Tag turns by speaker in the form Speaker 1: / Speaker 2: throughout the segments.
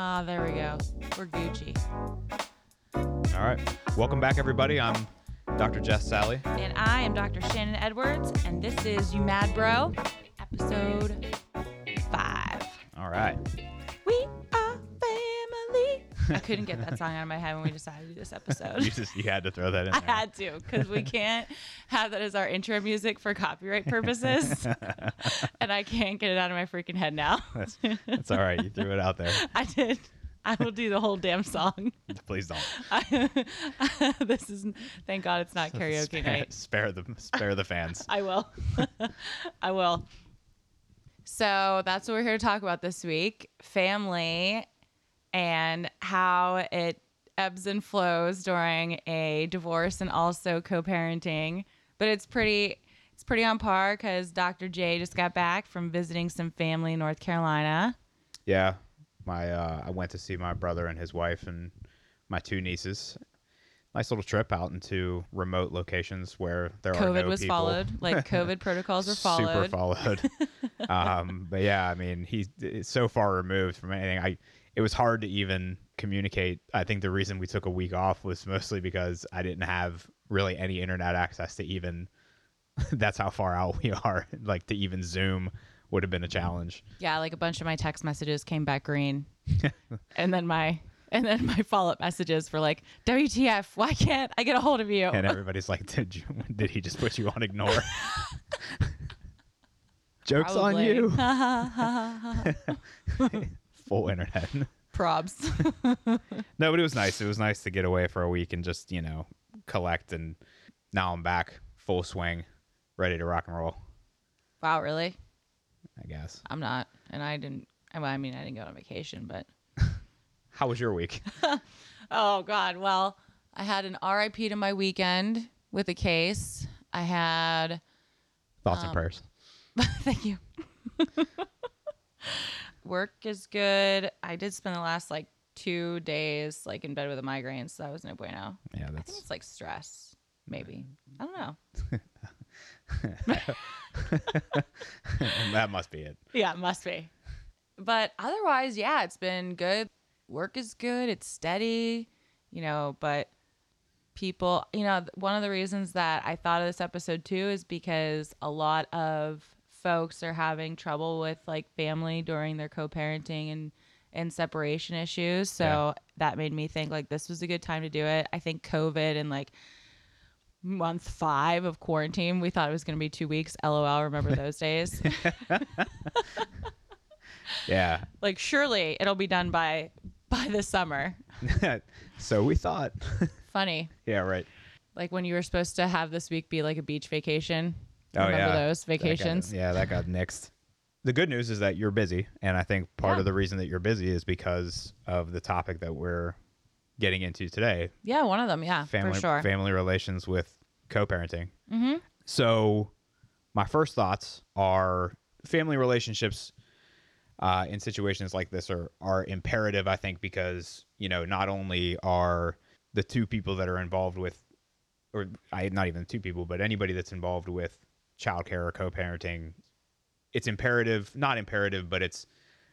Speaker 1: Ah, there we go. We're Gucci.
Speaker 2: All right. Welcome back, everybody. I'm Dr. Jess Sally.
Speaker 1: And I am Dr. Shannon Edwards, and this is You Mad Bro, episode five.
Speaker 2: All right.
Speaker 1: We are family. I couldn't get that song out of my head when we decided to do this episode.
Speaker 2: You just you had to throw that in
Speaker 1: I
Speaker 2: there.
Speaker 1: had to because we can't have that as our intro music for copyright purposes. and I can't get it out of my freaking head now.
Speaker 2: That's, that's all right. You threw it out there.
Speaker 1: I did. I will do the whole damn song.
Speaker 2: Please don't.
Speaker 1: I, this is thank God it's not karaoke
Speaker 2: spare,
Speaker 1: night.
Speaker 2: Spare the spare the fans.
Speaker 1: I will. I will. So that's what we're here to talk about this week family and how it ebbs and flows during a divorce and also co parenting. But it's pretty. It's pretty on par because Dr. J just got back from visiting some family in North Carolina.
Speaker 2: Yeah. My uh, I went to see my brother and his wife and my two nieces. Nice little trip out into remote locations where there are
Speaker 1: COVID
Speaker 2: no
Speaker 1: was
Speaker 2: people.
Speaker 1: followed, like COVID protocols were followed.
Speaker 2: Super followed. um, but yeah, I mean, he's so far removed from anything. I it was hard to even communicate. I think the reason we took a week off was mostly because I didn't have really any internet access to even. that's how far out we are. Like to even Zoom would have been a mm-hmm. challenge.
Speaker 1: Yeah, like a bunch of my text messages came back green. and then my and then my follow-up messages were like, WTF, why can't I get a hold of you?
Speaker 2: And everybody's like, "Did you? Did he just put you on ignore?" Jokes on you. Full internet.
Speaker 1: Probs.
Speaker 2: No, but it was nice. It was nice to get away for a week and just, you know, collect. And now I'm back, full swing, ready to rock and roll,
Speaker 1: wow, really?
Speaker 2: I guess.
Speaker 1: I'm not. And I didn't I I mean I didn't go on vacation, but
Speaker 2: How was your week?
Speaker 1: Oh God. Well, I had an RIP to my weekend with a case. I had
Speaker 2: Thoughts
Speaker 1: Um,
Speaker 2: and prayers.
Speaker 1: Thank you. Work is good. I did spend the last like two days like in bed with a migraine, so that was no bueno.
Speaker 2: Yeah, that's
Speaker 1: I think it's like stress, maybe. I don't know.
Speaker 2: that must be it.
Speaker 1: Yeah, it must be. But otherwise, yeah, it's been good. Work is good. It's steady, you know, but people, you know, one of the reasons that I thought of this episode too is because a lot of folks are having trouble with like family during their co-parenting and and separation issues. So
Speaker 2: Yeah.
Speaker 1: that made me think like this was a good time to do it. I think COVID and like month 5 of quarantine, we thought it was going to be 2 weeks. LOL, remember those days?
Speaker 2: Yeah.
Speaker 1: like surely it'll be done by by the summer
Speaker 2: so we thought.
Speaker 1: funny
Speaker 2: yeah, right.
Speaker 1: like when you were supposed to have this week be like a beach vacation
Speaker 2: Oh,
Speaker 1: remember
Speaker 2: yeah.
Speaker 1: those
Speaker 2: That got-
Speaker 1: vacations
Speaker 2: yeah, that got nixed. The good news is that you're busy, and I think part
Speaker 1: Yeah.
Speaker 2: of the reason that you're busy is because of the topic that we're getting into today:
Speaker 1: yeah one of them yeah
Speaker 2: family
Speaker 1: for sure
Speaker 2: family relations with co-parenting.
Speaker 1: mm-hmm.
Speaker 2: So, my first thoughts are family relationships uh, in situations like this are are imperative. I think because you know not only are the two people that are involved with, or I not even two people, but anybody that's involved with childcare or co-parenting, it's imperative. Not imperative, but it's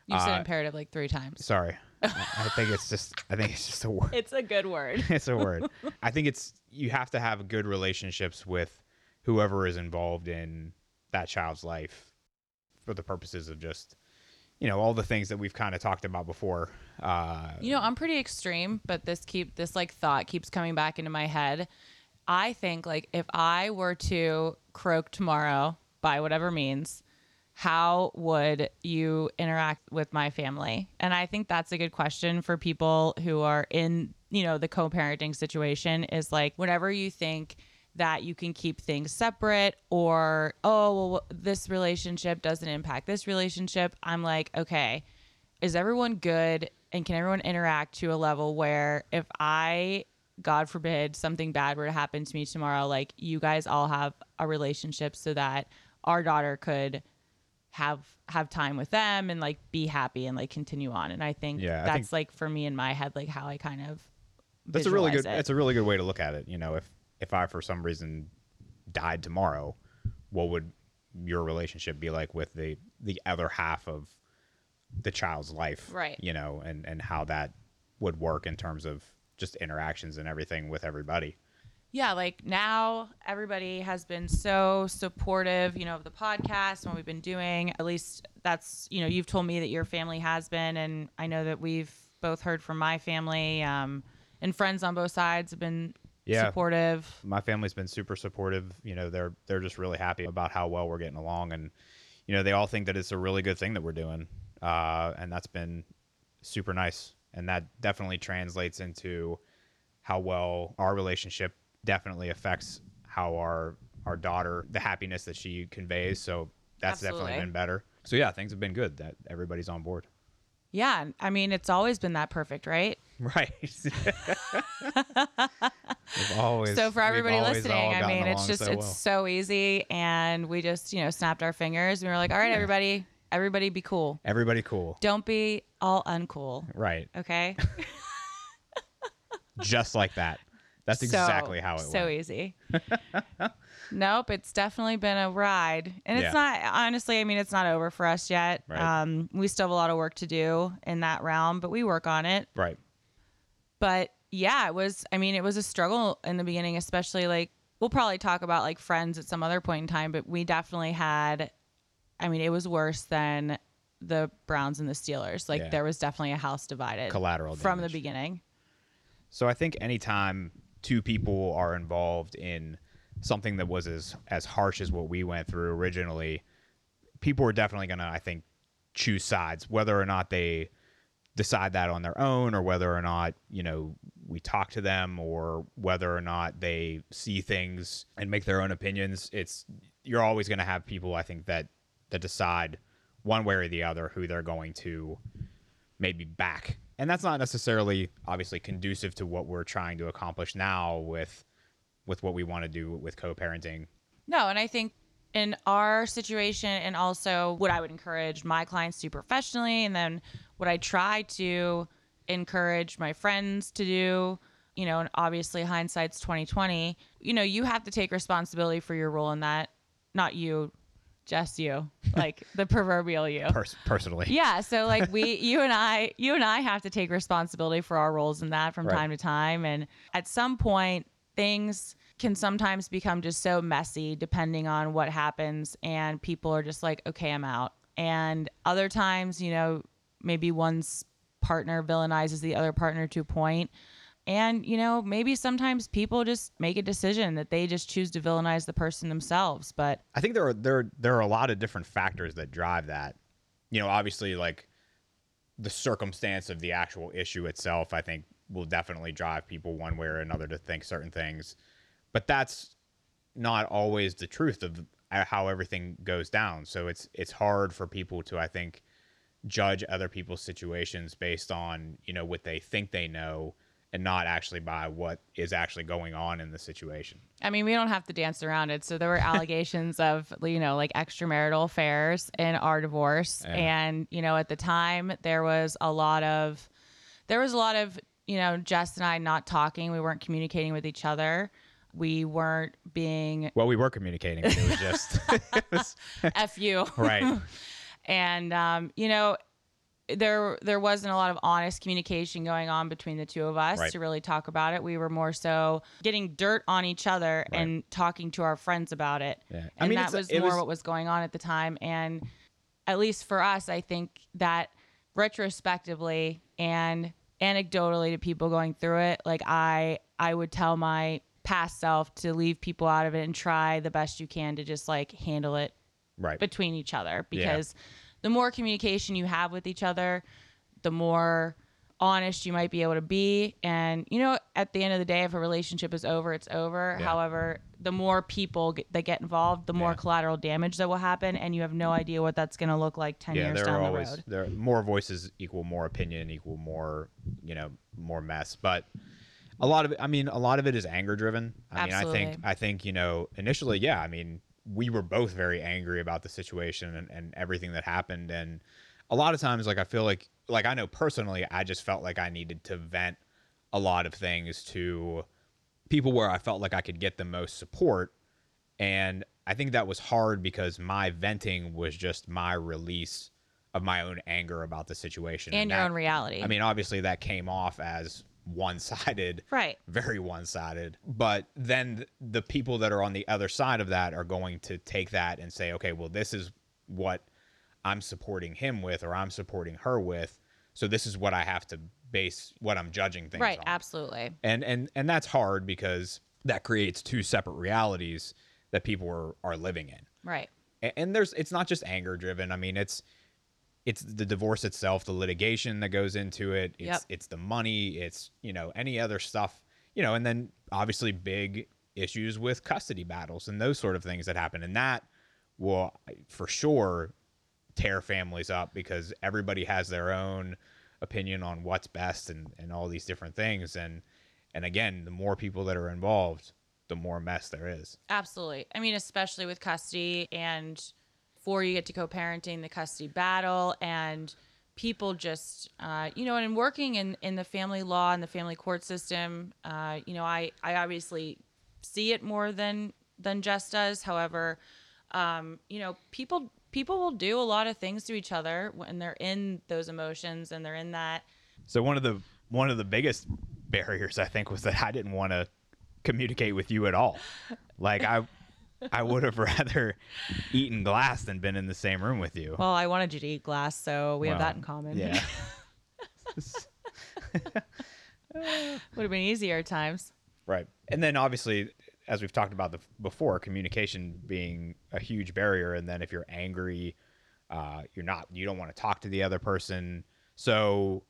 Speaker 1: you said
Speaker 2: Uh,
Speaker 1: imperative like three times
Speaker 2: sorry. I I think it's just I think it's just a word.
Speaker 1: it's a good word
Speaker 2: it's a word. I think it's you have to have good relationships with whoever is involved in that child's life for the purposes of just you know all the things that we've kind of talked about before. Uh,
Speaker 1: you know i'm pretty extreme but this keep this like thought keeps coming back into my head i think like if i were to croak tomorrow by whatever means how would you interact with my family? And i think that's a good question for people who are in you know the co-parenting situation is like whenever you think that you can keep things separate or oh well this relationship doesn't impact this relationship i'm like okay is everyone good and can everyone interact to a level where if I, God forbid, something bad were to happen to me tomorrow, like you guys all have a relationship so that our daughter could have have time with them and like be happy and like continue on. And I think
Speaker 2: Yeah, I
Speaker 1: that's
Speaker 2: think-
Speaker 1: like for me in my head, like how I kind of
Speaker 2: that's a really good.
Speaker 1: it.
Speaker 2: That's a really good way to look at it. You know, if if I for some reason died tomorrow, what would your relationship be like with the the other half of the child's life,
Speaker 1: Right.
Speaker 2: You know, and and how that would work in terms of just interactions and everything with everybody.
Speaker 1: yeah, like now everybody has been so supportive, you know, of the podcast and what we've been doing. At least that's, you know, you've told me that your family has been, and I know that we've both heard from my family, um, and friends on both sides have been
Speaker 2: Yeah.
Speaker 1: supportive.
Speaker 2: my family's been super supportive. You know, they're they're just really happy about how well we're getting along, and you know, they all think that it's a really good thing that we're doing, uh, and that's been super nice. And that definitely translates into how well our relationship definitely affects how our our daughter the happiness that she conveys. So that's definitely been better. So yeah, things have been good. That everybody's on board.
Speaker 1: Yeah, I mean, it's always been that perfect, right?
Speaker 2: Right. Always,
Speaker 1: so for everybody listening, I mean, it's just
Speaker 2: so
Speaker 1: it's
Speaker 2: well.
Speaker 1: so easy, and we just you know snapped our fingers and we were like, all right, everybody, everybody, be cool.
Speaker 2: everybody cool.
Speaker 1: Don't be all uncool.
Speaker 2: Right.
Speaker 1: Okay.
Speaker 2: just like that. That's
Speaker 1: So-
Speaker 2: exactly how it was.
Speaker 1: so
Speaker 2: went.
Speaker 1: easy. nope, it's definitely been a ride, and it's
Speaker 2: Yeah.
Speaker 1: not honestly. I mean, it's not over for us yet.
Speaker 2: Right.
Speaker 1: Um, we still have a lot of work to do in that realm, but we work on it.
Speaker 2: Right.
Speaker 1: but yeah, it was. I mean, it was a struggle in the beginning, especially like we'll probably talk about like friends at some other point in time, but we definitely had. I mean, it was worse than the Browns and the Steelers. Like
Speaker 2: Yeah.
Speaker 1: there was definitely a house divided
Speaker 2: Collateral
Speaker 1: from the beginning.
Speaker 2: So I think anytime two people are involved in something that was as as harsh as what we went through originally, people are definitely going to I think choose sides whether or not they decide that on their own or whether or not, you know, we talk to them or whether or not they see things and make their own opinions. It's you're always going to have people I think that that decide one way or the other who they're going to maybe back. And that's not necessarily obviously conducive to what we're trying to accomplish now with with what we want to do with co-parenting.
Speaker 1: No, and I think in our situation, and also what I would encourage my clients to do professionally, and then what I try to encourage my friends to do, you know, and obviously hindsight's twenty twenty. You know, you have to take responsibility for your role in that. Not you, just you, like the proverbial you.
Speaker 2: Pers- personally.
Speaker 1: Yeah, so like we you and I you and I have to take responsibility for our roles in that from
Speaker 2: Right.
Speaker 1: time to time and at some point things can sometimes become just so messy depending on what happens and people are just like okay, I'm out. And other times, you know, maybe one's partner villainizes the other partner to a point. And, you know, maybe sometimes people just make a decision that they just choose to villainize the person themselves, but
Speaker 2: I think there are there there are a lot of different factors that drive that. You know, obviously like the circumstance of the actual issue itself, I think will definitely drive people one way or another to think certain things. But that's not always the truth of uh, how everything goes down. So it's it's hard for people to I think judge other people's situations based on, you know, what they think they know and not actually by what is actually going on in the situation.
Speaker 1: I mean, we don't have to dance around it. So there were allegations of, you know, like extramarital affairs in our divorce.
Speaker 2: Yeah.
Speaker 1: And, you know, at the time there was a lot of, there was a lot of, you know, Jess and I not talking. We weren't communicating with each other. We weren't being
Speaker 2: Well, we were communicating. It was just it was
Speaker 1: F you.
Speaker 2: right.
Speaker 1: and um, you know there there wasn't a lot of honest communication going on between the two of us
Speaker 2: Right.
Speaker 1: to really talk about it we were more so getting dirt on each other
Speaker 2: Right.
Speaker 1: and talking to our friends about it
Speaker 2: Yeah. I
Speaker 1: and
Speaker 2: mean,
Speaker 1: that was more
Speaker 2: was-
Speaker 1: what was going on at the time and at least for us i think that retrospectively and anecdotally to people going through it like i i would tell my past self to leave people out of it and try the best you can to just like handle it
Speaker 2: Right.
Speaker 1: between each other
Speaker 2: Yeah.
Speaker 1: The more communication you have with each other, the more honest you might be able to be. And you know, at the end of the day, if a relationship is over, it's over.
Speaker 2: Yeah.
Speaker 1: However, the more people get, that get involved, the more
Speaker 2: Yeah.
Speaker 1: collateral damage that will happen, and you have no idea what that's going to look like ten
Speaker 2: yeah,
Speaker 1: years
Speaker 2: there
Speaker 1: down
Speaker 2: are
Speaker 1: the
Speaker 2: always
Speaker 1: road.
Speaker 2: there are more voices equal more opinion equal more you know more mess. But a lot of it, I mean, a lot of it is anger driven. I mean, I think I think you know initially, yeah, I mean, we were both very angry about the situation and, and everything that happened, and a lot of times, like I feel like like I know personally, I just felt like I needed to vent a lot of things to people where I felt like I could get the most support. And I think that was hard because my venting was just my release of my own anger about the situation
Speaker 1: and your
Speaker 2: that-
Speaker 1: own reality.
Speaker 2: I mean, obviously that came off as one-sided,
Speaker 1: right.
Speaker 2: very one-sided. But then the people that are on the other side of that are going to take that and say, okay, well, this is what I'm supporting him with, or I'm supporting her with. So this is what I have to base what I'm judging things
Speaker 1: Right.
Speaker 2: on
Speaker 1: Absolutely.
Speaker 2: and and and that's hard because that creates two separate realities that people are are living in
Speaker 1: Right.
Speaker 2: A- and there's it's not just anger driven i mean it's it's the divorce itself the litigation that goes into it it's
Speaker 1: Yep.
Speaker 2: it's the money it's you know any other stuff you know and then obviously big issues with custody battles and those sort of things that happen and that will for sure tear families up because everybody has their own opinion on what's best and, and all these different things and and again the more people that are involved the more mess there is
Speaker 1: Absolutely. I mean, especially with custody and before you get to co-parenting, the custody battle and people just, uh, you know, and working in, in the family law and the family court system, uh, you know, I, I obviously see it more than, than Jess does. However, um, you know, people, people will do a lot of things to each other when they're in those emotions and they're in that.
Speaker 2: So one of the one of the biggest barriers I think was that I didn't want to communicate with you at all. Like I I would have rather eaten glass than been in the same room with you.
Speaker 1: Well, I wanted you to eat glass, so we have that in common.
Speaker 2: Yeah.
Speaker 1: Would have been easier at times.
Speaker 2: right. And then obviously as we've talked about the, before, communication being a huge barrier and then if you're angry, uh, you're not you don't want to talk to the other person. So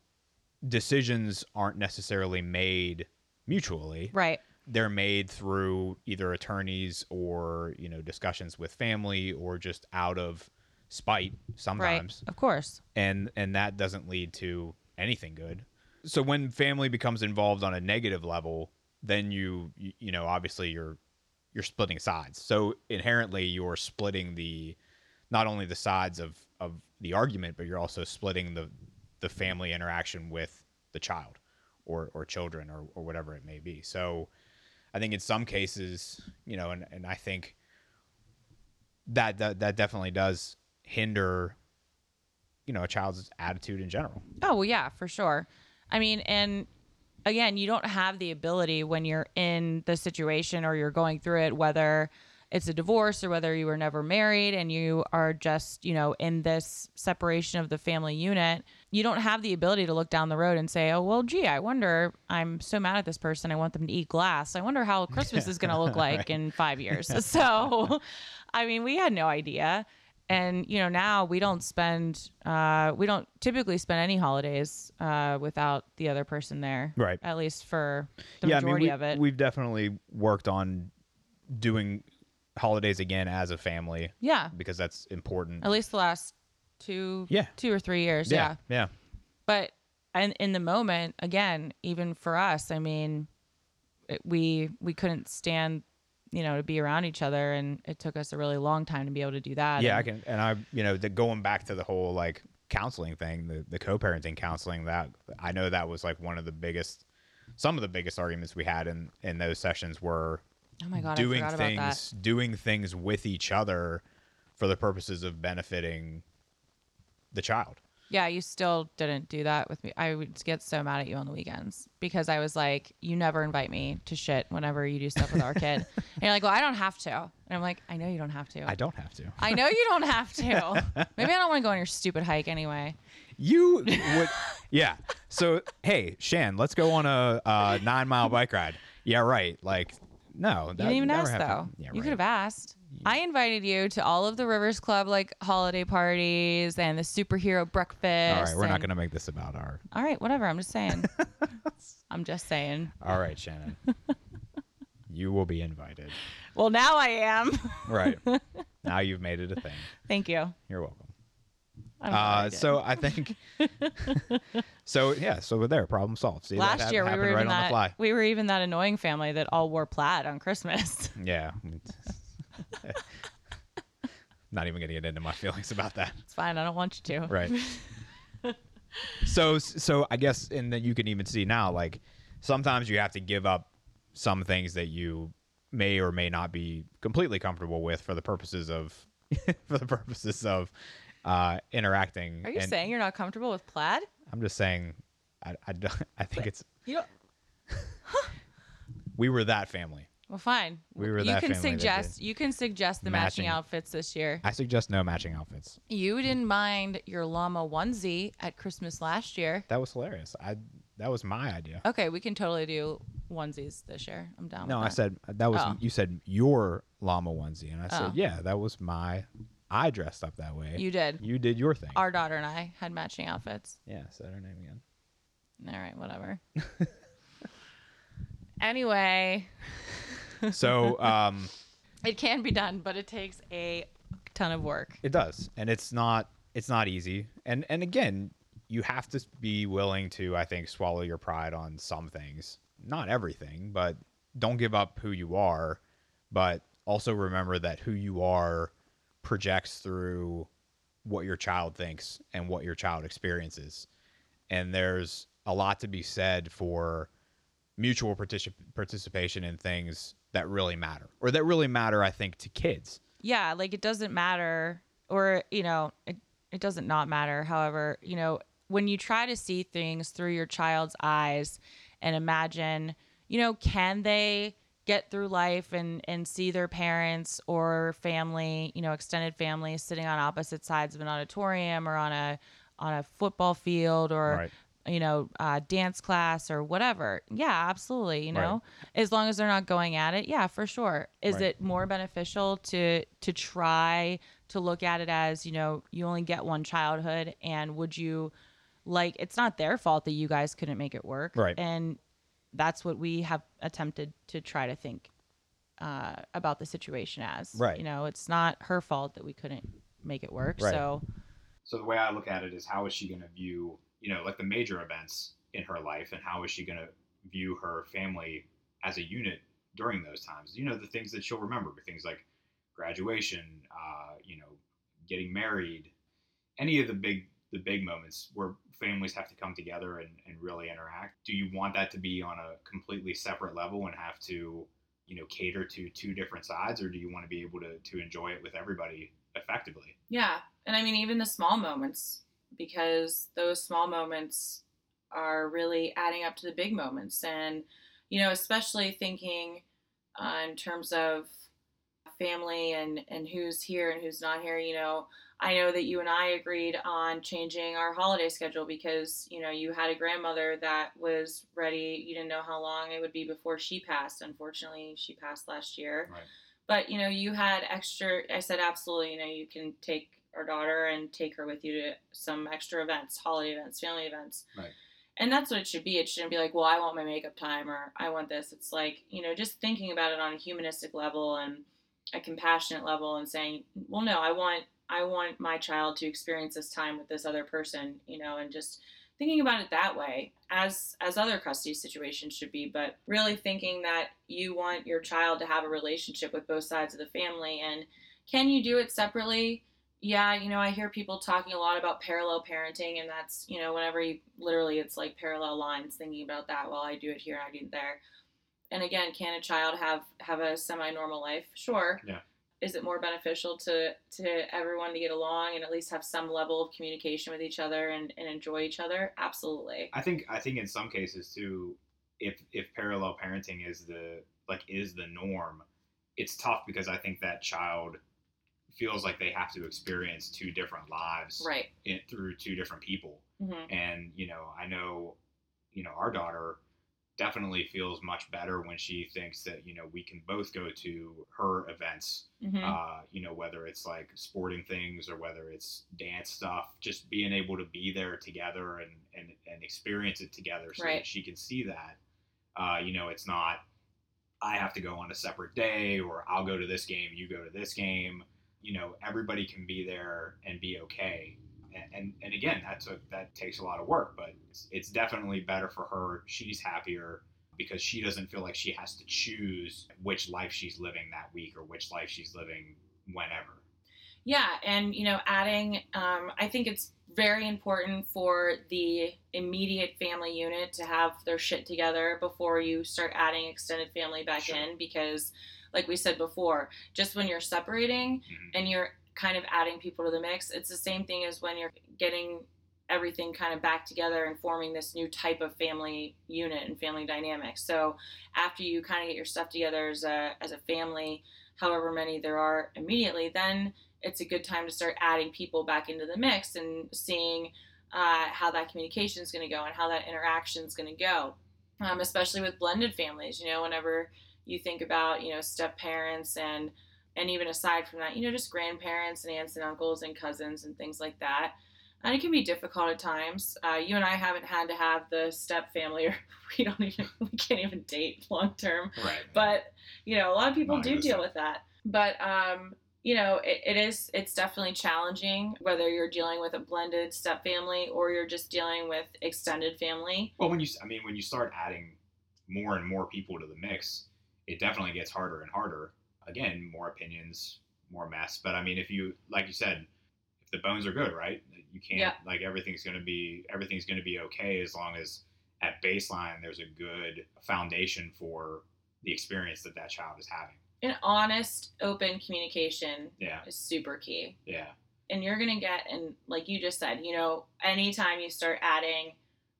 Speaker 2: decisions aren't necessarily made mutually.
Speaker 1: Right.
Speaker 2: They're made through either attorneys or you know discussions with family or just out of spite sometimes
Speaker 1: Right. Of course.
Speaker 2: and and that doesn't lead to anything good so when family becomes involved on a negative level then you you, know obviously you're you're splitting sides so inherently you're splitting the not only the sides of of the argument but you're also splitting the the family interaction with the child or or children or or whatever it may be so i think in some cases you know and and i think that that, that definitely does hinder you know a child's attitude in general
Speaker 1: Oh, well, yeah, for sure. I mean, and again, you don't have the ability when you're in the situation or you're going through it, whether it's a divorce or whether you were never married and you are just, you know, in this separation of the family unit, you don't have the ability to look down the road and say, oh, well, gee, I wonder, I'm so mad at this person. I want them to eat glass. I wonder how Christmas is going to look like in five years. So, I mean, we had no idea. And, you know, now we don't spend, uh, we don't typically spend any holidays uh, without the other person there.
Speaker 2: Right.
Speaker 1: At least for the
Speaker 2: yeah,
Speaker 1: majority
Speaker 2: I mean, we,
Speaker 1: of it.
Speaker 2: we've definitely worked on doing holidays again as a family
Speaker 1: yeah.
Speaker 2: because that's important.
Speaker 1: At least the last two,
Speaker 2: Yeah.
Speaker 1: two or three years. yeah.
Speaker 2: yeah,
Speaker 1: but and in the moment again even for us i mean it, we we couldn't stand you know to be around each other and it took us a really long time to be able to do that
Speaker 2: yeah. I can, and I, you know, the, going back to the whole like counseling thing, the the co-parenting counseling that I know that was like one of the biggest, some of the biggest arguments we had in in those sessions were
Speaker 1: oh my god
Speaker 2: doing
Speaker 1: I forgot about that.
Speaker 2: things doing things with each other for the purposes of benefiting the child.
Speaker 1: yeah you still didn't do that with me i would get so mad at you on the weekends because i was like you never invite me to shit whenever you do stuff with our kid and you're like well i don't have to and i'm like i know you don't have to
Speaker 2: I don't have to.
Speaker 1: I know you don't have to maybe i don't want to go on your stupid hike anyway
Speaker 2: You would, yeah. So hey, Shan, let's go on a, uh nine mile bike ride. Yeah, right. Like, no,
Speaker 1: You didn't even ask though.
Speaker 2: Yeah,
Speaker 1: you
Speaker 2: right.
Speaker 1: could have asked. I invited you to all of the Rivers Club like holiday parties and the superhero breakfast.
Speaker 2: All right, we're not going to make this about our.
Speaker 1: All right, whatever. I'm just saying. I'm just saying.
Speaker 2: All right, Shannon. you will be invited.
Speaker 1: Well, now I am.
Speaker 2: Right. now you've made it a thing.
Speaker 1: Thank you.
Speaker 2: You're welcome.
Speaker 1: I
Speaker 2: Uh, so I think. so yeah, so we're there. Problem solved. See,
Speaker 1: last year we were
Speaker 2: right
Speaker 1: even
Speaker 2: on the
Speaker 1: that
Speaker 2: fly.
Speaker 1: we were even that annoying family that all wore plaid on Christmas.
Speaker 2: Yeah. Not even going to get into my feelings about that.
Speaker 1: it's fine. I don't want you to.
Speaker 2: right so so i guess and then you can even see now like sometimes you have to give up some things that you may or may not be completely comfortable with for the purposes of for the purposes of
Speaker 3: uh, interacting.
Speaker 4: Are you
Speaker 3: and
Speaker 4: saying you're not comfortable with plaid?
Speaker 3: I'm just saying, I, I, don't- I think it's
Speaker 4: You don't.
Speaker 3: we were that family.
Speaker 4: Well, fine.
Speaker 3: We were
Speaker 4: you can suggest you can suggest the matching.
Speaker 3: Matching.
Speaker 4: outfits this year.
Speaker 3: I suggest no matching outfits.
Speaker 4: You didn't mind your llama onesie at Christmas last year.
Speaker 3: That was hilarious. I that was my idea.
Speaker 4: Okay, we can totally do onesies this year. I'm down. With that.
Speaker 3: No, I said that was
Speaker 4: Oh.
Speaker 3: you said your llama onesie, and I said
Speaker 4: Oh.
Speaker 3: yeah, that was my. I dressed up that way.
Speaker 4: you did.
Speaker 3: You did your thing.
Speaker 4: Our daughter and I had matching outfits.
Speaker 3: yeah, said her name again.
Speaker 4: All right, whatever. anyway,
Speaker 3: So um,
Speaker 4: it can be done, but it takes a ton of work.
Speaker 3: it does, and it's not it's not easy. And and again, you have to be willing to, I think, swallow your pride on some things. Not everything, but don't give up who you are. But also remember that who you are projects through what your child thinks and what your child experiences. And there's a lot to be said for mutual particip- participation in things that really matter or that really matter, I think, to kids.
Speaker 4: yeah like it doesn't matter or you know it, it doesn't not matter however you know when you try to see things through your child's eyes and imagine you know can they get through life and and see their parents or family you know extended family sitting on opposite sides of an auditorium or on a on a football field or
Speaker 3: Right.
Speaker 4: You know uh, dance class or whatever yeah absolutely you
Speaker 3: Right.
Speaker 4: know as long as they're not going at it yeah for sure is
Speaker 3: Right.
Speaker 4: it more beneficial to to try to look at it as you know you only get one childhood and would you like it's not their fault that you guys couldn't make it work
Speaker 3: Right.
Speaker 4: and that's what we have attempted to try to think uh, about the situation as
Speaker 3: Right.
Speaker 4: you know it's not her fault that we couldn't make it work
Speaker 3: Right.
Speaker 4: so
Speaker 2: So the way I look at it is how is she going to view, you know, like the major events in her life and how is she going to view her family as a unit during those times? You know, the things that she'll remember, things like graduation, uh, you know, getting married, any of the big the big moments where families have to come together and, and really interact. Do you want that to be on a completely separate level and have to, you know, cater to two different sides or do you want to be able to, to enjoy it with everybody effectively?
Speaker 1: Yeah. And I mean, even the small moments, because those small moments are really adding up to the big moments. And, you know, especially thinking uh, in terms of family and, and who's here and who's not here, you know, I know that you and I agreed on changing our holiday schedule because, you know, you had a grandmother that was ready. You didn't know how long it would be before she passed. Unfortunately, she passed last year
Speaker 2: Right.
Speaker 1: But you know you had extra i said absolutely you know you can take our daughter and take her with you to some extra events holiday events family events.
Speaker 2: Right.
Speaker 1: and that's what it should be. It shouldn't be like well i want my makeup time or i want this. It's like you know just thinking about it on a humanistic level and a compassionate level and saying well no i want i want my child to experience this time with this other person you know and just thinking about it that way as as other custody situations should be but really thinking that you want your child to have a relationship with both sides of the family and can you do it separately? Yeah you know i hear people talking a lot about parallel parenting and that's you know whenever you literally it's like parallel lines thinking about that well i do it here i do it there. And again can a child have have a semi-normal life? Sure.
Speaker 2: Yeah.
Speaker 1: Is it more beneficial to to everyone to get along and at least have some level of communication with each other and, and enjoy each other? Absolutely.
Speaker 2: I think I think in some cases too, if if parallel parenting is the like is the norm, it's tough because I think that child feels like they have to experience two different lives
Speaker 1: right.
Speaker 2: in, through two different people.
Speaker 1: hmm
Speaker 2: And you know, I know, you know, our daughter definitely feels much better when she thinks that you know we can both go to her events
Speaker 1: hmm
Speaker 2: uh, you know, whether it's like sporting things or whether it's dance stuff, just being able to be there together and, and, and experience it together so
Speaker 1: Right.
Speaker 2: that she can see that. Uh, you know, it's not, I have to go on a separate day or I'll go to this game, you go to this game. You know, everybody can be there and be okay. And, and, again, that took, that takes a lot of work, but it's, it's definitely better for her. She's happier because she doesn't feel like she has to choose which life she's living that week or which life she's living whenever.
Speaker 1: Yeah, and you know, adding, um, I think it's very important for the immediate family unit to have their shit together before you start adding extended family back
Speaker 2: Sure.
Speaker 1: in because, like we said before, just when you're separating
Speaker 2: Mhm.
Speaker 1: and you're kind of adding people to the mix. It's the same thing as when you're getting everything kind of back together and forming this new type of family unit and family dynamic. So after you kind of get your stuff together as a as a family, however many there are immediately, then it's a good time to start adding people back into the mix and seeing uh, how that communication is going to go and how that interaction is going to go. Um, especially with blended families, you know, whenever you think about you know step parents and and even aside from that, you know, just grandparents and aunts and uncles and cousins and things like that and it can be difficult at times. Uh, you and I haven't had to have the step family, or we don't even we can't even date long term.
Speaker 2: Right.
Speaker 1: But you know, a lot of people
Speaker 2: Not
Speaker 1: do deal with that. But um, you know, it, it is it's definitely challenging whether you're dealing with a blended step family or you're just dealing with extended family.
Speaker 2: Well, when you, I mean, when you start adding more and more people to the mix, it definitely gets harder and harder. Again, more opinions, more mess. But I mean, if you, like you said, if the bones are good, right? You can't
Speaker 1: Yeah.
Speaker 2: like everything's going to be everything's going to be okay as long as at baseline there's a good foundation for the experience that that child is having.
Speaker 1: An honest, open communication
Speaker 2: Yeah,
Speaker 1: is super key.
Speaker 2: yeah,
Speaker 1: and you're gonna get and like you just said you know anytime you start adding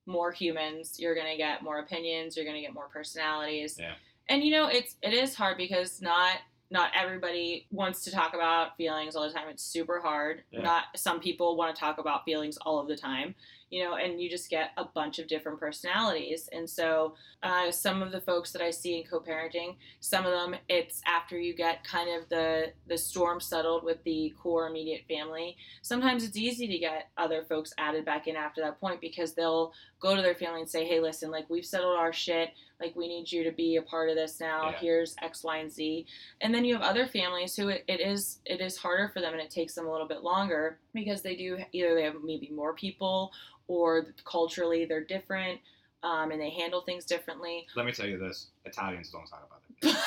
Speaker 1: more humans you're gonna get more opinions you're gonna get more personalities
Speaker 2: Yeah.
Speaker 1: and you know it's it is hard because not not everybody wants to talk about feelings all the time. It's super hard.
Speaker 2: Yeah.
Speaker 1: not some people want to talk about feelings all of the time you know and you just get a bunch of different personalities. And so uh, some of the folks that i see in co-parenting some of them it's after you get kind of the the storm settled with the core immediate family. Sometimes it's easy to get other folks added back in after that point because they'll go to their family and say hey listen like we've settled our shit like we need you to be a part of this now
Speaker 2: Yeah.
Speaker 1: here's x y and z and then you have other families who it, it is it is harder for them and it takes them a little bit longer because they do either they have maybe more people or culturally they're different um, and they handle things differently
Speaker 2: Let me tell you this: Italians don't talk about it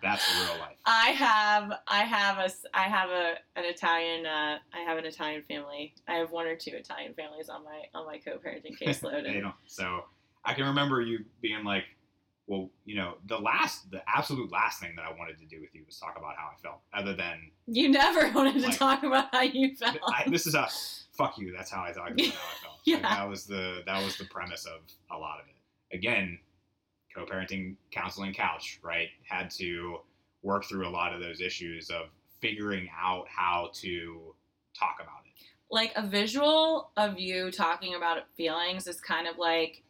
Speaker 2: That's real life.
Speaker 1: I have I have a I have a an Italian uh, I have an Italian family. I have one or two Italian families on my on my co-parenting caseload.
Speaker 2: they don't. So I can remember you being like, "Well, you know, the last, the absolute last thing that I wanted to do with you was talk about how I felt." Other than
Speaker 1: you never wanted to talk about how you felt.
Speaker 2: I, this is a fuck you. That's how I talked about how I felt.
Speaker 1: Yeah.
Speaker 2: Like, that was the that was the premise of a lot of it. Again, co-parenting counseling couch right had to work through a lot of those issues of figuring out how to talk about it.
Speaker 1: like a visual of you talking about feelings is kind of like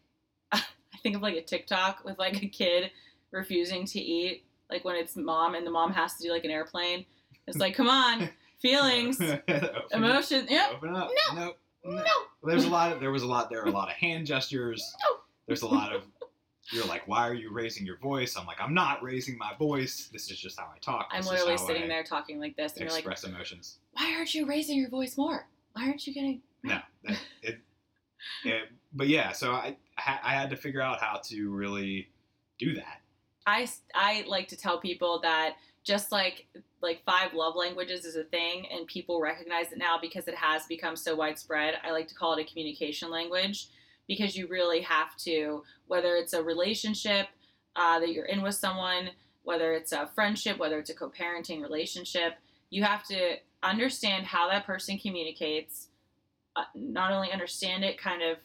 Speaker 1: I think of like a TikTok with like a kid refusing to eat, like when it's mom and the mom has to do like an airplane. It's like, come on, feelings, emotion. Yep.
Speaker 2: Open up.
Speaker 1: No.
Speaker 2: No.
Speaker 1: No.
Speaker 2: There's a lot of there was a lot there were a lot of hand gestures.
Speaker 1: No.
Speaker 2: There's a lot of you're like, why are you raising your voice? I'm like, I'm not raising my voice. This is just how I talk.
Speaker 1: I'm literally sitting
Speaker 2: I
Speaker 1: there talking like this, and you're like,
Speaker 2: express emotions.
Speaker 1: why aren't you raising your voice more? Why aren't you getting?
Speaker 2: No, that, it, it. But yeah, so I I had to figure out how to really do that.
Speaker 1: I, I like to tell people that just like like five love languages is a thing and people recognize it now because it has become so widespread i like to call it a communication language because you really have to whether it's a relationship uh, that you're in with someone whether it's a friendship whether it's a co-parenting relationship you have to understand how that person communicates uh, not only understand it kind of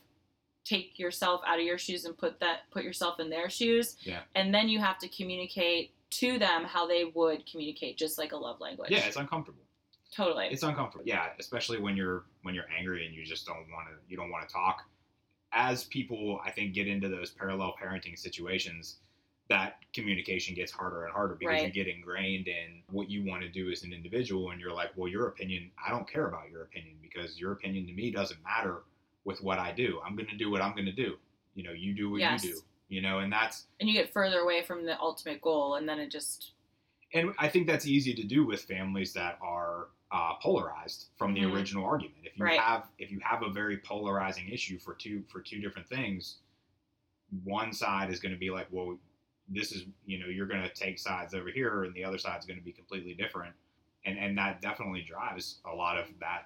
Speaker 1: take yourself out of your shoes and put that put yourself in their shoes
Speaker 2: Yeah.
Speaker 1: and then you have to communicate to them how they would communicate just like a love language
Speaker 2: Yeah, it's uncomfortable.
Speaker 1: totally
Speaker 2: It's uncomfortable. Yeah, especially when you're when you're angry and you just don't want to you don't want to talk. As people, I think, get into those parallel parenting situations, that communication gets harder and harder because you get ingrained in what you want to do as an individual, and you're like, well, your opinion, I don't care about your opinion because your opinion to me doesn't matter with what I do. I'm going to do what I'm going to do. You know, you do what
Speaker 1: Yes.
Speaker 2: you do. You know, and that's
Speaker 1: and you get further away from the ultimate goal and then it just
Speaker 2: and I think that's easy to do with families that are uh, polarized from the
Speaker 1: Mhm.
Speaker 2: original argument. If you
Speaker 1: Right.
Speaker 2: have if you have a very polarizing issue for two for two different things, one side is going to be like, well, this is you know you're going to take sides over here, and the other side's going to be completely different, and and that definitely drives a lot of that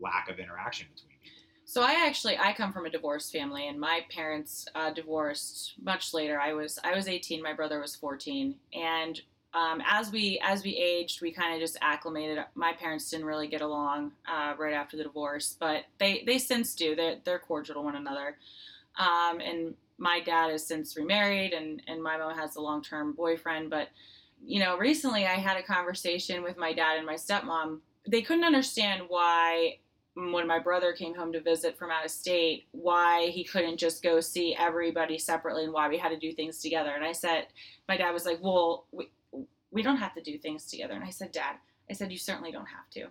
Speaker 2: lack of interaction between people.
Speaker 1: So I actually I come from a divorced family, and my parents uh, divorced much later. I was I was 18, my brother was 14, and um, as we as we aged, we kind of just acclimated. My parents didn't really get along uh, right after the divorce, but they they since do. They're they're cordial to one another. Um, and my dad has since remarried, and and my mom has a long term boyfriend. But you know, recently I had a conversation with my dad and my stepmom. They couldn't understand why when my brother came home to visit from out of state, why he couldn't just go see everybody separately and why we had to do things together. And I said, my dad was like, well, we, we don't have to do things together. And I said, Dad, I said, you certainly don't have to.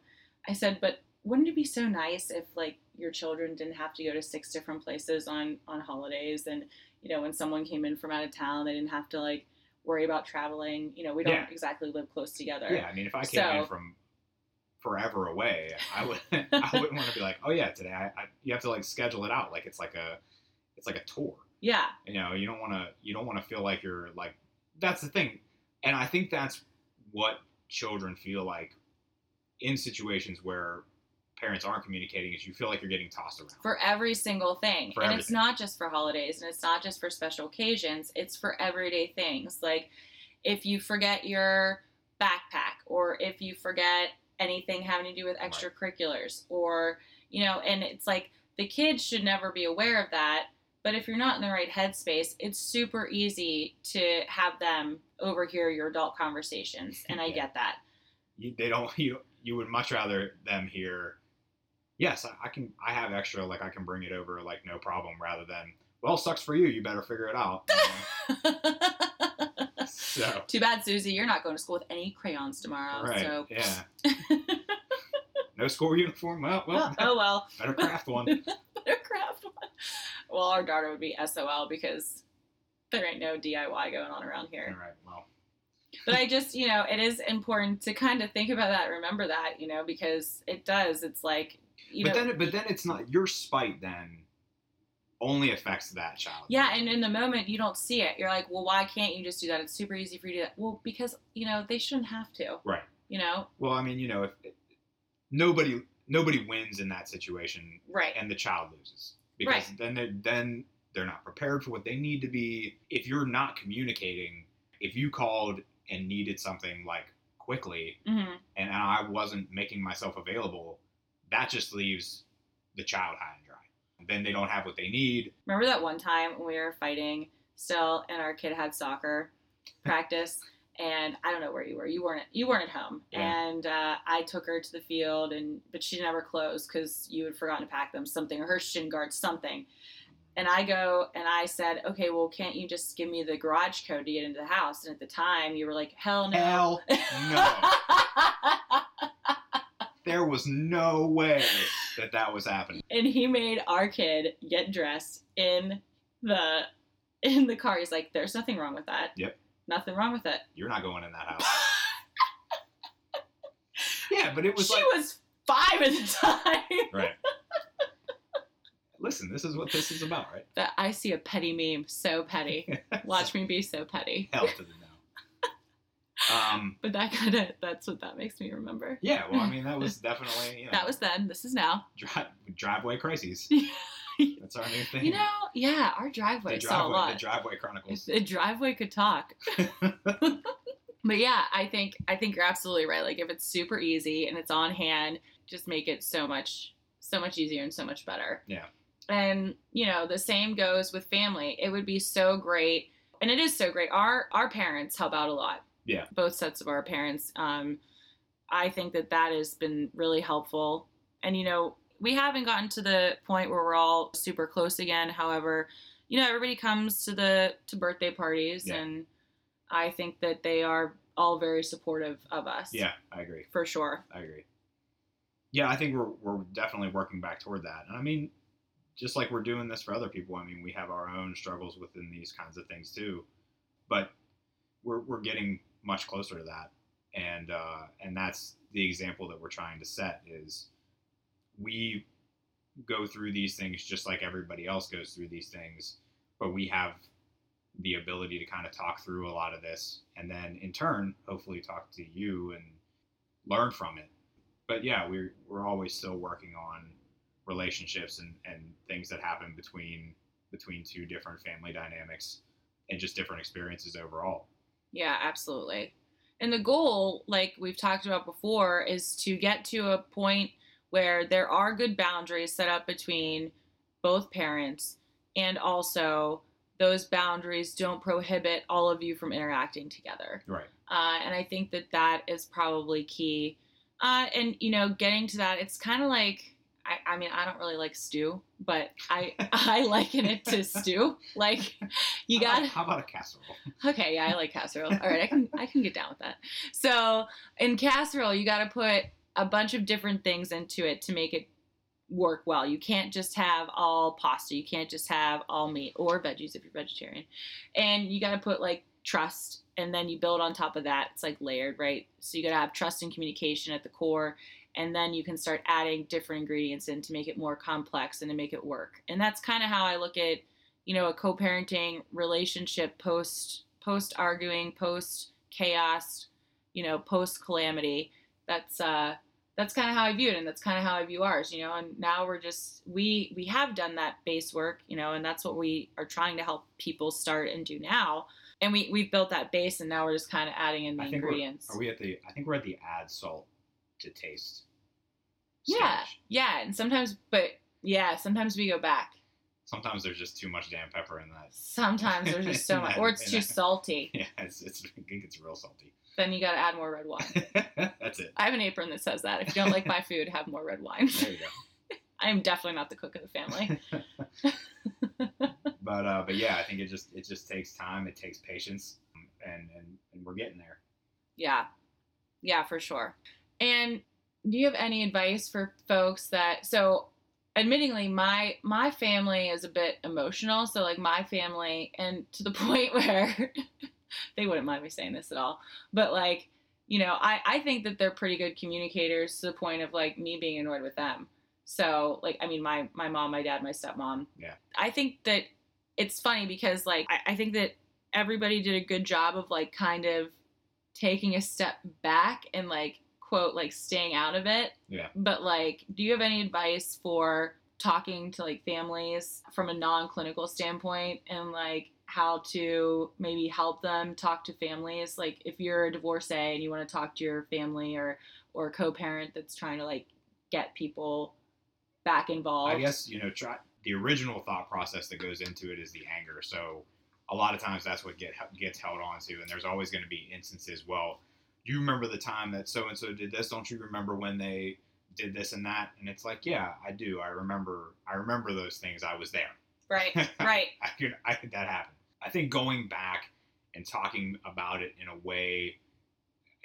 Speaker 1: I said, but wouldn't it be so nice if like your children didn't have to go to six different places on on holidays and you know when someone came in from out of town they didn't have to like worry about traveling you know we don't
Speaker 2: Yeah.
Speaker 1: exactly live close together
Speaker 2: Yeah, I mean, if I came in from forever away, I would I wouldn't want to be like, oh yeah, today I, I you have to like schedule it out like it's like a it's like a tour.
Speaker 1: yeah.
Speaker 2: You know, you don't want to you don't want to feel like you're like that's the thing, and I think that's what children feel like in situations where parents aren't communicating is you feel like you're getting tossed around.
Speaker 1: for every single thing.
Speaker 2: For
Speaker 1: and it's not just for holidays and it's not just for special occasions it's for everyday things. Like if you forget your backpack or if you forget anything having to do with extracurriculars or you know and it's like the kids should never be aware of that but if you're not in the right headspace it's super easy to have them overhear your adult conversations and i
Speaker 2: Yeah.
Speaker 1: get that
Speaker 2: you, they don't you you would much rather them hear yes I, I can i have extra like i can bring it over like no problem rather than well sucks for you you better figure it out? so.
Speaker 1: Too bad susie you're not going to school with any crayons tomorrow
Speaker 2: right
Speaker 1: so.
Speaker 2: yeah. No school uniform? Well well
Speaker 1: oh, oh well.
Speaker 2: Better craft one.
Speaker 1: Better craft one. Well, our daughter would be SOL because there ain't no DIY going on around here.
Speaker 2: right well.
Speaker 1: But I just, you know, it is important to kind of think about that, remember that, you know, because it does. It's like, you
Speaker 2: but
Speaker 1: know,
Speaker 2: then but then it's not your spite then only affects that child
Speaker 1: yeah, and in the moment you don't see it. You're like, well, why can't you just do that? It's super easy for you to do that. Well, because, you know, they shouldn't have to.
Speaker 2: Right.
Speaker 1: You know?
Speaker 2: well i mean you know if nobody nobody wins in that situation
Speaker 1: Right.
Speaker 2: and the child loses because
Speaker 1: Right.
Speaker 2: then they're, then they're not prepared for what they need to be. If you're not communicating, if you called and needed something like quickly,
Speaker 1: hmm
Speaker 2: and I wasn't making myself available, that just leaves the child high. Then they don't have what they need.
Speaker 1: Remember that one time when we were fighting still, and our kid had soccer practice, and I don't know where you were. You weren't. You weren't at home,
Speaker 2: Yeah.
Speaker 1: and uh, I took her to the field, and but she never closed because you had forgotten to pack them something, or her shin guard something. And I go and I said, okay, well, can't you just give me the garage code to get into the house? And at the time, you were like, hell no.
Speaker 2: Hell no. there was no way that that was happening.
Speaker 1: and he made our kid get dressed in the in the car. He's like, "There's nothing wrong with that.
Speaker 2: Yep.
Speaker 1: nothing wrong with it."
Speaker 2: You're not going in that house. Yeah, but it was
Speaker 1: she
Speaker 2: like
Speaker 1: was five at the time.
Speaker 2: right. Listen, this is what this is about, right?
Speaker 1: That I see a petty meme, so petty. Watch me be so petty.
Speaker 2: hell to the. Um,
Speaker 1: But that kind of that's what that makes me remember.
Speaker 2: yeah, well, I mean, that was definitely you know,
Speaker 1: That was then. This is now.
Speaker 2: dri- driveway crises. That's our new thing.
Speaker 1: You know, yeah, our
Speaker 2: the
Speaker 1: driveway saw a lot.
Speaker 2: the driveway chronicles.
Speaker 1: The driveway could talk. But yeah, I think I think you're absolutely right. Like if it's super easy and it's on hand, just make it so much so much easier and so much better.
Speaker 2: Yeah.
Speaker 1: And you know, the same goes with family. It would be so great, and it is so great. Our our parents help out a lot.
Speaker 2: Yeah.
Speaker 1: Both sets of our parents. Um, I think that that has been really helpful. And you know, we haven't gotten to the point where we're all super close again. However, you know, everybody comes to the to birthday parties,
Speaker 2: Yeah.
Speaker 1: and I think that they are all very supportive of us.
Speaker 2: yeah, I agree.
Speaker 1: for sure.
Speaker 2: I agree. Yeah, I think we're we're definitely working back toward that. And I mean, just like we're doing this for other people, I mean, we have our own struggles within these kinds of things too. But we're we're getting much closer to that. And uh, and that's the example that we're trying to set is we go through these things just like everybody else goes through these things, but we have the ability to kind of talk through a lot of this and then in turn hopefully talk to you and learn from it but yeah we're we're always still working on relationships and and things that happen between between two different family dynamics and just different experiences overall
Speaker 1: Yeah, absolutely. And the goal, like we've talked about before, is to get to a point where there are good boundaries set up between both parents and also those boundaries don't prohibit all of you from interacting together.
Speaker 2: Right.
Speaker 1: Uh, and I think that that is probably key. Uh, and you know, getting to that, it's kind of like I, I mean, I don't really like stew, but I I liken it to stew. Like you got
Speaker 2: about, how about a casserole?
Speaker 1: Okay, yeah, I like casserole. All right, I can I can get down with that. So in casserole, you got to put a bunch of different things into it to make it work well. You can't just have all pasta. You can't just have all meat or veggies if you're vegetarian. And you got to put like trust, and then you build on top of that. It's like layered, right? So you got to have trust and communication at the core. And then you can start adding different ingredients in to make it more complex and to make it work. And that's kind of how I look at you know a co-parenting relationship post post arguing post chaos you know post calamity that's uh that's kind of how i view it and that's kind of how i view ours you know and now we're just we we have done that base work you know and that's what we are trying to help people start and do now and we we've built that base and now we're just kind of adding in the
Speaker 2: I think we're-
Speaker 1: ingredients
Speaker 2: Are we at the? I think we're at the add salt to taste.
Speaker 1: Yeah
Speaker 2: stage.
Speaker 1: yeah and sometimes but yeah sometimes we go back
Speaker 2: Sometimes there's just too much damn pepper in that.
Speaker 1: sometimes there's just so much or it's too
Speaker 2: that-
Speaker 1: salty
Speaker 2: Yeah, it's, it's it gets real salty.
Speaker 1: then you got to add more red wine
Speaker 2: That's it.
Speaker 1: I have an apron that says that. If you don't like my food, have more red wine.
Speaker 2: There you go.
Speaker 1: I am definitely not the cook of the family.
Speaker 2: But uh, but yeah, I think it just it just takes time. It takes patience, and and, and we're getting there.
Speaker 1: Yeah. Yeah, for sure. And do you have any advice for folks that so admittingly my my family is a bit emotional, so like my family and to the point where they wouldn't mind me saying this at all. But like, you know, I I think that they're pretty good communicators to the point of like me being annoyed with them. So like I mean my my mom, my dad, my stepmom.
Speaker 2: Yeah.
Speaker 1: I think that it's funny because like I, I think that everybody did a good job of like kind of taking a step back and like quote like staying out of it.
Speaker 2: Yeah.
Speaker 1: But like, do you have any advice for talking to like families from a non-clinical standpoint and like how to maybe help them talk to families? Like if you're a divorcee and you want to talk to your family or or co-parent that's trying to like get people back involved.
Speaker 2: I guess you know try the original thought process that goes into it is the anger. So a lot of times that's what get gets held on to, and there's always going to be instances. Well, you remember the time that so and so did this? Don't you remember when they did this and that? And it's like, yeah, I do. I remember. I remember those things. I was there.
Speaker 1: Right, right.
Speaker 2: I could. I think that happened. I think going back and talking about it in a way,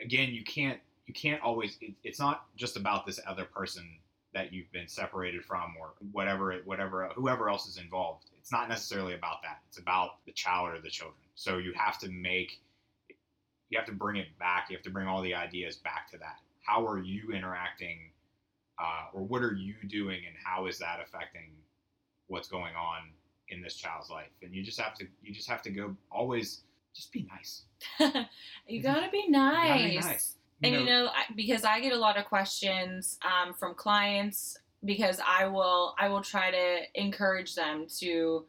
Speaker 2: again, you can't. You can't always. It, it's not just about this other person that you've been separated from or whatever whatever whoever else is involved it's not necessarily about that it's about the child or the children so you have to make you have to bring it back. You have to bring all the ideas back to that. How are you interacting uh, or what are you doing and how is that affecting what's going on in this child's life? And you just have to you just have to go always just be nice.
Speaker 1: You gotta be
Speaker 2: You
Speaker 1: nice.
Speaker 2: gotta be nice.
Speaker 1: And you know, I- because I get a lot of questions um, from clients, because I will I will try to encourage them to,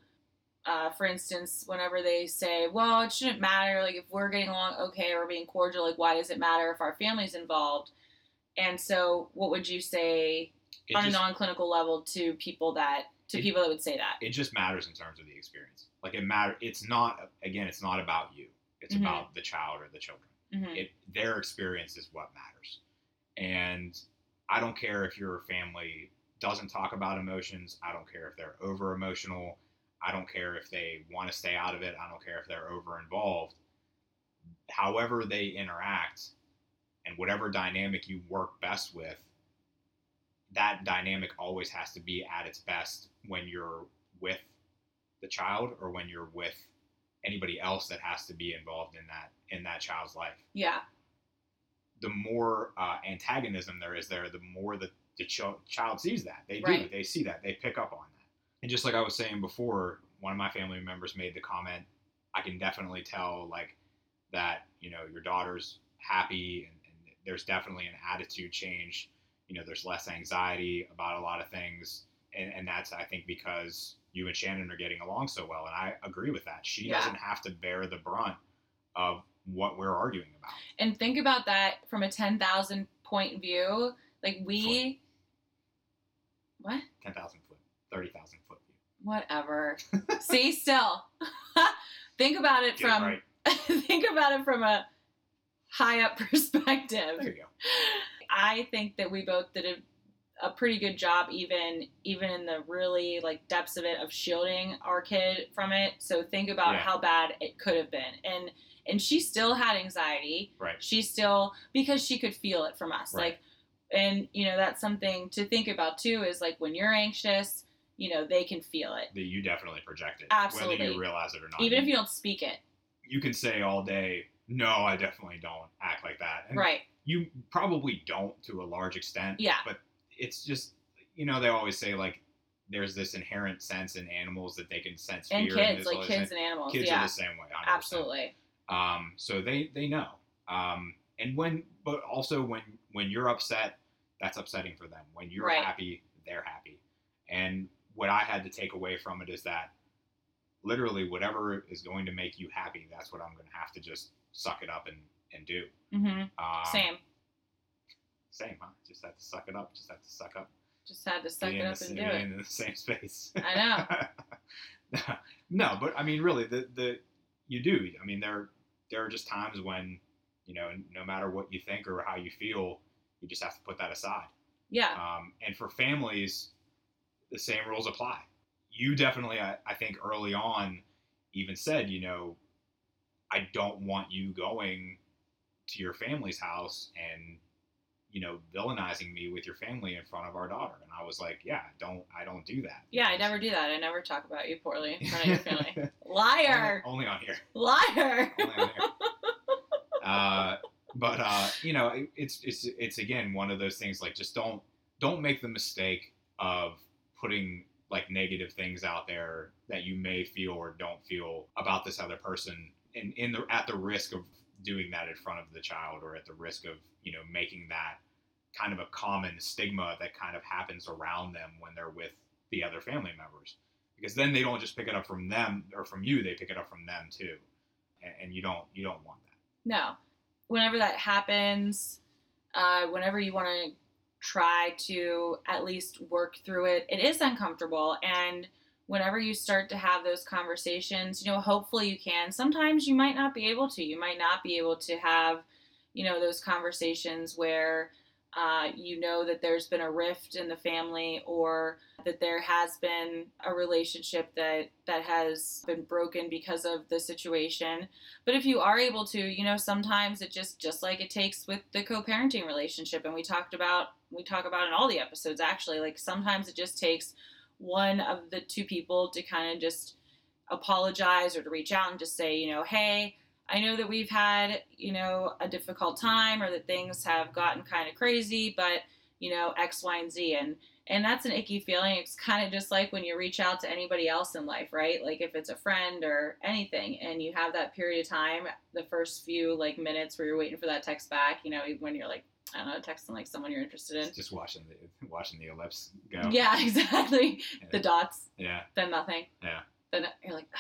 Speaker 1: uh, for instance, whenever they say, "Well, it shouldn't matter. Like if we're getting along okay or being cordial, like why does it matter if our family's involved?" And so, what would you say
Speaker 2: it
Speaker 1: on
Speaker 2: just,
Speaker 1: a non-clinical level to people that to
Speaker 2: It-
Speaker 1: people that would say that?
Speaker 2: it just matters in terms of the experience like it matter it's not again it's not about you it's
Speaker 1: Mhm.
Speaker 2: about the child or the children
Speaker 1: hmm
Speaker 2: it their experience is what matters and i don't care if your family doesn't talk about emotions i don't care if they're over emotional i don't care if they want to stay out of it i don't care if they're over involved however they interact and whatever dynamic you work best with that dynamic always has to be at its best when you're with the child or when you're with anybody else that has to be involved in that in that child's life
Speaker 1: Yeah.
Speaker 2: the more uh, antagonism there is there, the more that the ch- child sees that. They do.
Speaker 1: Right.
Speaker 2: They see that. They pick up on that. And just like I was saying before, one of my family members made the comment, I can definitely tell like that, you know, your daughter's happy and, and there's definitely an attitude change. You know, there's less anxiety about a lot of things. And, and that's, I think, because you and Shannon are getting along so well. And I agree with that. She
Speaker 1: Yeah.
Speaker 2: doesn't have to bear the brunt of what we're arguing about.
Speaker 1: And think about that from a 10,000 point view. Like we, what?
Speaker 2: Ten thousand foot, thirty thousand foot view.
Speaker 1: Whatever. See, still. think about it
Speaker 2: Get
Speaker 1: from
Speaker 2: right.
Speaker 1: think about it from a high up perspective.
Speaker 2: There you go.
Speaker 1: I think that we both did a, a pretty good job, even even in the really like depths of it, of shielding our kid from it. So think about
Speaker 2: Yeah.
Speaker 1: how bad it could have been, and and she still had anxiety.
Speaker 2: Right.
Speaker 1: She still because she could feel it from us,
Speaker 2: Right.
Speaker 1: like, and you know that's something to think about too. Is like when you're anxious, you know they can feel it,
Speaker 2: That you definitely project it,
Speaker 1: Absolutely.
Speaker 2: whether you realize it or not.
Speaker 1: even if you don't speak it.
Speaker 2: you can say all day, "No, I definitely don't act like that." And
Speaker 1: Right.
Speaker 2: You probably don't to a large extent.
Speaker 1: Yeah.
Speaker 2: But it's just, you know, they always say like, there's this inherent sense in animals that they can sense
Speaker 1: And
Speaker 2: fear.
Speaker 1: kids,
Speaker 2: this
Speaker 1: like kids and animals.
Speaker 2: Kids
Speaker 1: yeah.
Speaker 2: are the same way. 100%.
Speaker 1: Absolutely.
Speaker 2: Um, so they they know. Um, and when, but also when when you're upset, that's upsetting for them. When you're
Speaker 1: Right.
Speaker 2: happy, they're happy. And what I had to take away from it is that literally whatever is going to make you happy, that's what I'm going to have to just suck it up and and do.
Speaker 1: hmm
Speaker 2: Um,
Speaker 1: Same.
Speaker 2: Same, huh? Just have to suck it up. Just have to suck up.
Speaker 1: Just had to suck it up
Speaker 2: the,
Speaker 1: and do it.
Speaker 2: in the same space.
Speaker 1: I
Speaker 2: know. no, but I mean, really, the the you do. I mean, there there are just times when you know, no matter what you think or how you feel, you just have to put that aside.
Speaker 1: Yeah.
Speaker 2: Um, and for families, the same rules apply. You definitely, I, I think, early on, even said, you know, I don't want you going to your family's house and you know villainizing me with your family in front of our daughter and i was like yeah don't i don't do that
Speaker 1: Yeah, I never do that. I never talk about you poorly in front of your family. Liar!
Speaker 2: only, only on here
Speaker 1: Liar!
Speaker 2: only on here uh, but uh, you know, it, it's it's it's again one of those things like just don't don't make the mistake of putting like negative things out there that you may feel or don't feel about this other person, and in the at the risk of doing that in front of the child or at the risk of you know making that kind of a common stigma that kind of happens around them when they're with the other family members. Because then they don't just pick it up from them or from you they pick it up from them too. And, and you don't you don't want that.
Speaker 1: No. Whenever that happens, uh, whenever you want to try to at least work through it, it is uncomfortable. And whenever you start to have those conversations, you know, hopefully you can. Sometimes you might not be able to. You might not be able to have, you know, those conversations where uh, you know that there's been a rift in the family or that there has been a relationship that that has been broken because of the situation but if you are able to you know sometimes it just just like it takes with the co-parenting relationship and we talked about we talk about in all the episodes actually. Like sometimes it just takes one of the two people to kind of just apologize or to reach out and just say you know hey i know that we've had you know a difficult time or that things have gotten kind of crazy but you know x y and z. And and that's an icky feeling. It's kind of just like when you reach out to anybody else in life right? Like if it's a friend or anything and you have that period of time the first few like minutes where you're waiting for that text back you know when you're like i don't know texting like someone you're interested in.
Speaker 2: Just watching the watching the ellipse go.
Speaker 1: Yeah exactly. The dots.
Speaker 2: Yeah.
Speaker 1: Then nothing.
Speaker 2: Yeah.
Speaker 1: then you're like ah.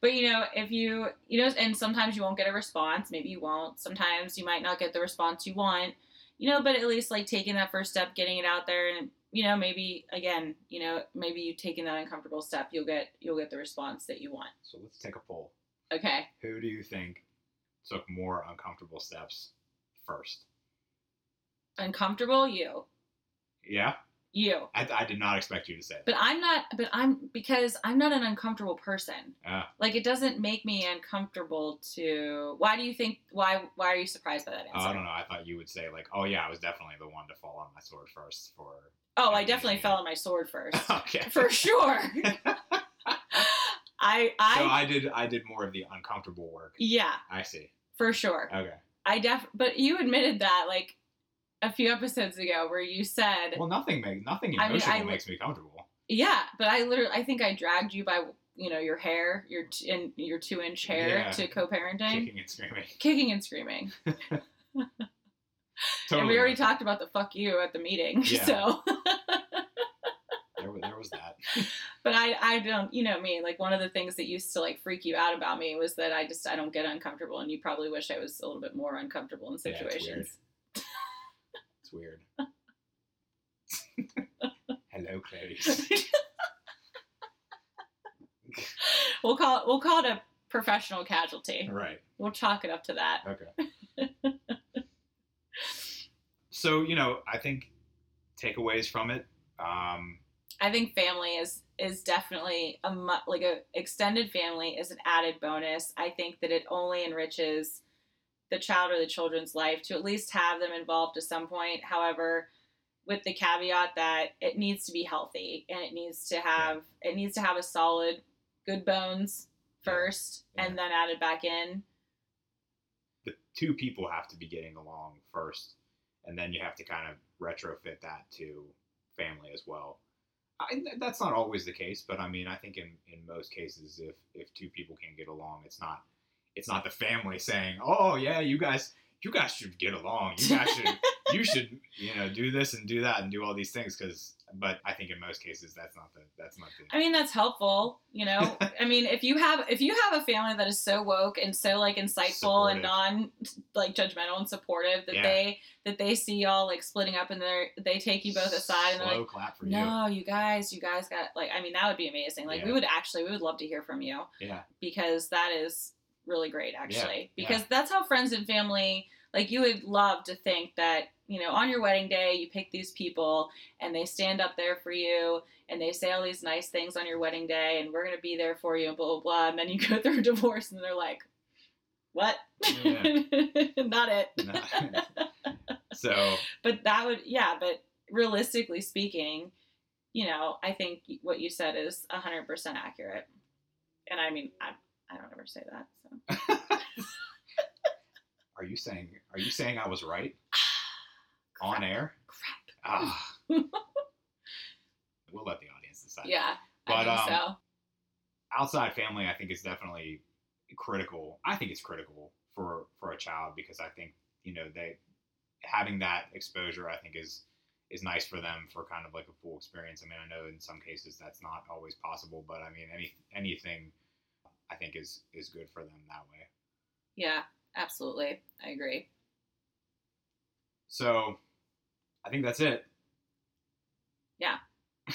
Speaker 1: but you know if you you know and sometimes you won't get a response. Maybe you won't. Sometimes you might not get the response you want. You know but at least like taking that first step getting it out there and you know maybe again you know maybe you taking that uncomfortable step you'll get you'll get the response that you want.
Speaker 2: So let's take a poll.
Speaker 1: Okay.
Speaker 2: Who do you think took more uncomfortable steps first
Speaker 1: uncomfortable you
Speaker 2: yeah
Speaker 1: you
Speaker 2: i, I did not expect you to say that
Speaker 1: but i'm not but i'm because i'm not an uncomfortable person
Speaker 2: Ah.
Speaker 1: like it doesn't make me uncomfortable to why do you think why why are you surprised by that
Speaker 2: Oh,
Speaker 1: answer
Speaker 2: I don't know. I thought you would say like, "Oh yeah, I was definitely the one to fall on my sword first for."
Speaker 1: Oh, I definitely fell on my sword first.
Speaker 2: okay.
Speaker 1: For sure. I I,
Speaker 2: so I did. I did more of the uncomfortable work.
Speaker 1: yeah,
Speaker 2: I see.
Speaker 1: for sure.
Speaker 2: Okay.
Speaker 1: I def but you admitted that like a few episodes ago where you said
Speaker 2: Well, nothing makes nothing
Speaker 1: I mean, I-
Speaker 2: makes me comfortable.
Speaker 1: yeah, but I literally I think I dragged you by you know your hair, your t- in your 2-inch hair
Speaker 2: Yeah.
Speaker 1: to co-parenting,
Speaker 2: Kicking and screaming.
Speaker 1: kicking and screaming.
Speaker 2: Totally.
Speaker 1: And we already talked about the fuck you at the meeting.
Speaker 2: Yeah.
Speaker 1: So.
Speaker 2: There, there was that.
Speaker 1: but I, I don't, you know me, like one of the things that used to like freak you out about me was that I just, I don't get uncomfortable. And you probably wish I was a little bit more uncomfortable in situations.
Speaker 2: It's weird. Hello, Clarice.
Speaker 1: we'll call it, we'll call it a professional casualty.
Speaker 2: right.
Speaker 1: We'll chalk it up to that.
Speaker 2: Okay. so you know, I think takeaways from it. Um,
Speaker 1: I think family is is definitely a like a extended family is an added bonus. I think that it only enriches the child or the children's life to at least have them involved to some point. However, with the caveat that it needs to be healthy and it needs to have it needs to have a solid good bones first
Speaker 2: Yeah.
Speaker 1: and then added back in.
Speaker 2: the two people have to be getting along first, and then you have to kind of retrofit that to family as well. I, that's not always the case, but I mean, I think in, in most cases, if if two people can get along, it's not it's not the family saying, "Oh yeah, you guys you guys should get along. You guys should you should you know do this and do that and do all these things." Because, but I think in most cases, that's not the that's not the
Speaker 1: I mean, that's helpful, you know. I mean, if you have if you have a family that is so woke and so like insightful and non like judgmental and supportive that
Speaker 2: Yeah.
Speaker 1: they that they see y'all like splitting up and they they take you both aside and they're like,
Speaker 2: clap for
Speaker 1: no, you guys, you guys got like I mean that would be amazing. Like we would actually we would love to hear from you
Speaker 2: you. Yeah,
Speaker 1: because that is really great actually.
Speaker 2: Yeah,
Speaker 1: because that's how friends and family like you would love to think that you know on your wedding day you pick these people and they stand up there for you and they say all these nice things on your wedding day and we're going to be there for you and blah blah blah and then you go through a divorce and they're like what? Not it.
Speaker 2: No. so
Speaker 1: but that would yeah but realistically speaking you know i think what you said is 100% accurate. And i mean i, I don't ever say that
Speaker 2: Are you saying are you saying I was right on air?
Speaker 1: crap
Speaker 2: Ah. we'll let the audience decide.
Speaker 1: yeah
Speaker 2: But,
Speaker 1: i think
Speaker 2: um,
Speaker 1: so
Speaker 2: Outside family, I think is definitely critical. I think it's critical for for a child because I think you know they having that exposure. I think is is nice for them for kind of like a full experience. I mean, I know in some cases that's not always possible, but I mean, any anything I think is is good for them that way.
Speaker 1: yeah absolutely i agree
Speaker 2: So I think that's it. Yeah.
Speaker 1: I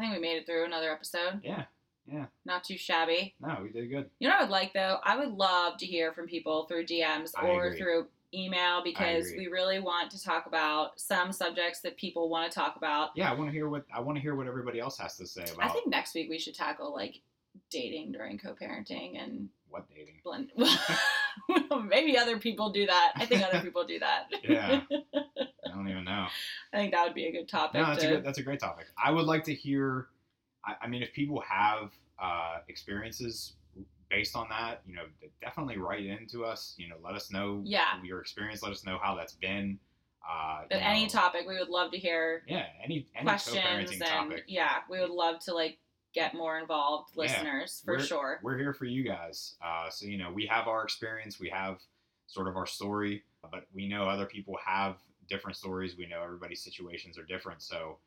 Speaker 1: think we made it through another episode
Speaker 2: Yeah. Yeah.
Speaker 1: not too shabby
Speaker 2: No, we did good.
Speaker 1: you know what i would like though i would love to hear from people through dms
Speaker 2: I
Speaker 1: or
Speaker 2: agree.
Speaker 1: through email because we really want to talk about some subjects that people want to talk about
Speaker 2: Yeah, I want to hear what I want to hear what everybody else has to say about
Speaker 1: I think next week we should tackle like dating during co-parenting and
Speaker 2: what dating.
Speaker 1: blend. Maybe other people do that. I think other people do that.
Speaker 2: Yeah. I don't even know.
Speaker 1: I think that would be a good topic.
Speaker 2: No, that's
Speaker 1: to,
Speaker 2: a good. That's a great topic. I would like to hear. I, I mean, if people have uh, experiences based on that, you know, definitely write into us. You know, let us know
Speaker 1: Yeah.
Speaker 2: your experience. Let us know how that's been. Uh,
Speaker 1: but any
Speaker 2: know,
Speaker 1: topic, we would love to hear
Speaker 2: Yeah, any any
Speaker 1: questions
Speaker 2: co-parenting
Speaker 1: and
Speaker 2: topic.
Speaker 1: yeah, we would love to like get more involved
Speaker 2: Yeah.
Speaker 1: listeners for sure.
Speaker 2: We're here for you guys. Uh, so you know, we have our experience, we have sort of our story, but we know other people have different stories. We know everybody's situations are different. So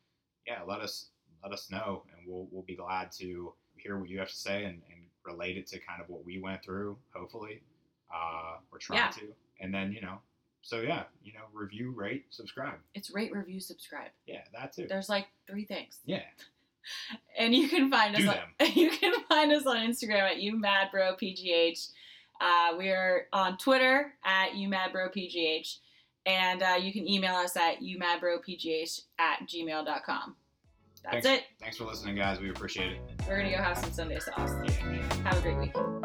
Speaker 2: yeah, let us let us know, and we'll we'll be glad to hear what you have to say and, and relate it to kind of what we went through. Hopefully, uh, or try
Speaker 1: Yeah.
Speaker 2: to, and then you know. So yeah, you know, review, rate, subscribe.
Speaker 1: It's rate, review, subscribe.
Speaker 2: Yeah, that too.
Speaker 1: There's like three things.
Speaker 2: Yeah,
Speaker 1: And you can find us
Speaker 2: Do
Speaker 1: on, you can find us on Instagram at umadbropgh. Uh, we are on Twitter at umadbropgh, And uh, you can email us at umadbropgh at gmail.com. That's
Speaker 2: Thanks.
Speaker 1: it.
Speaker 2: thanks for listening, guys. We appreciate it.
Speaker 1: We're going to go have some Sunday sauce.
Speaker 2: Yeah.
Speaker 1: Have a great week.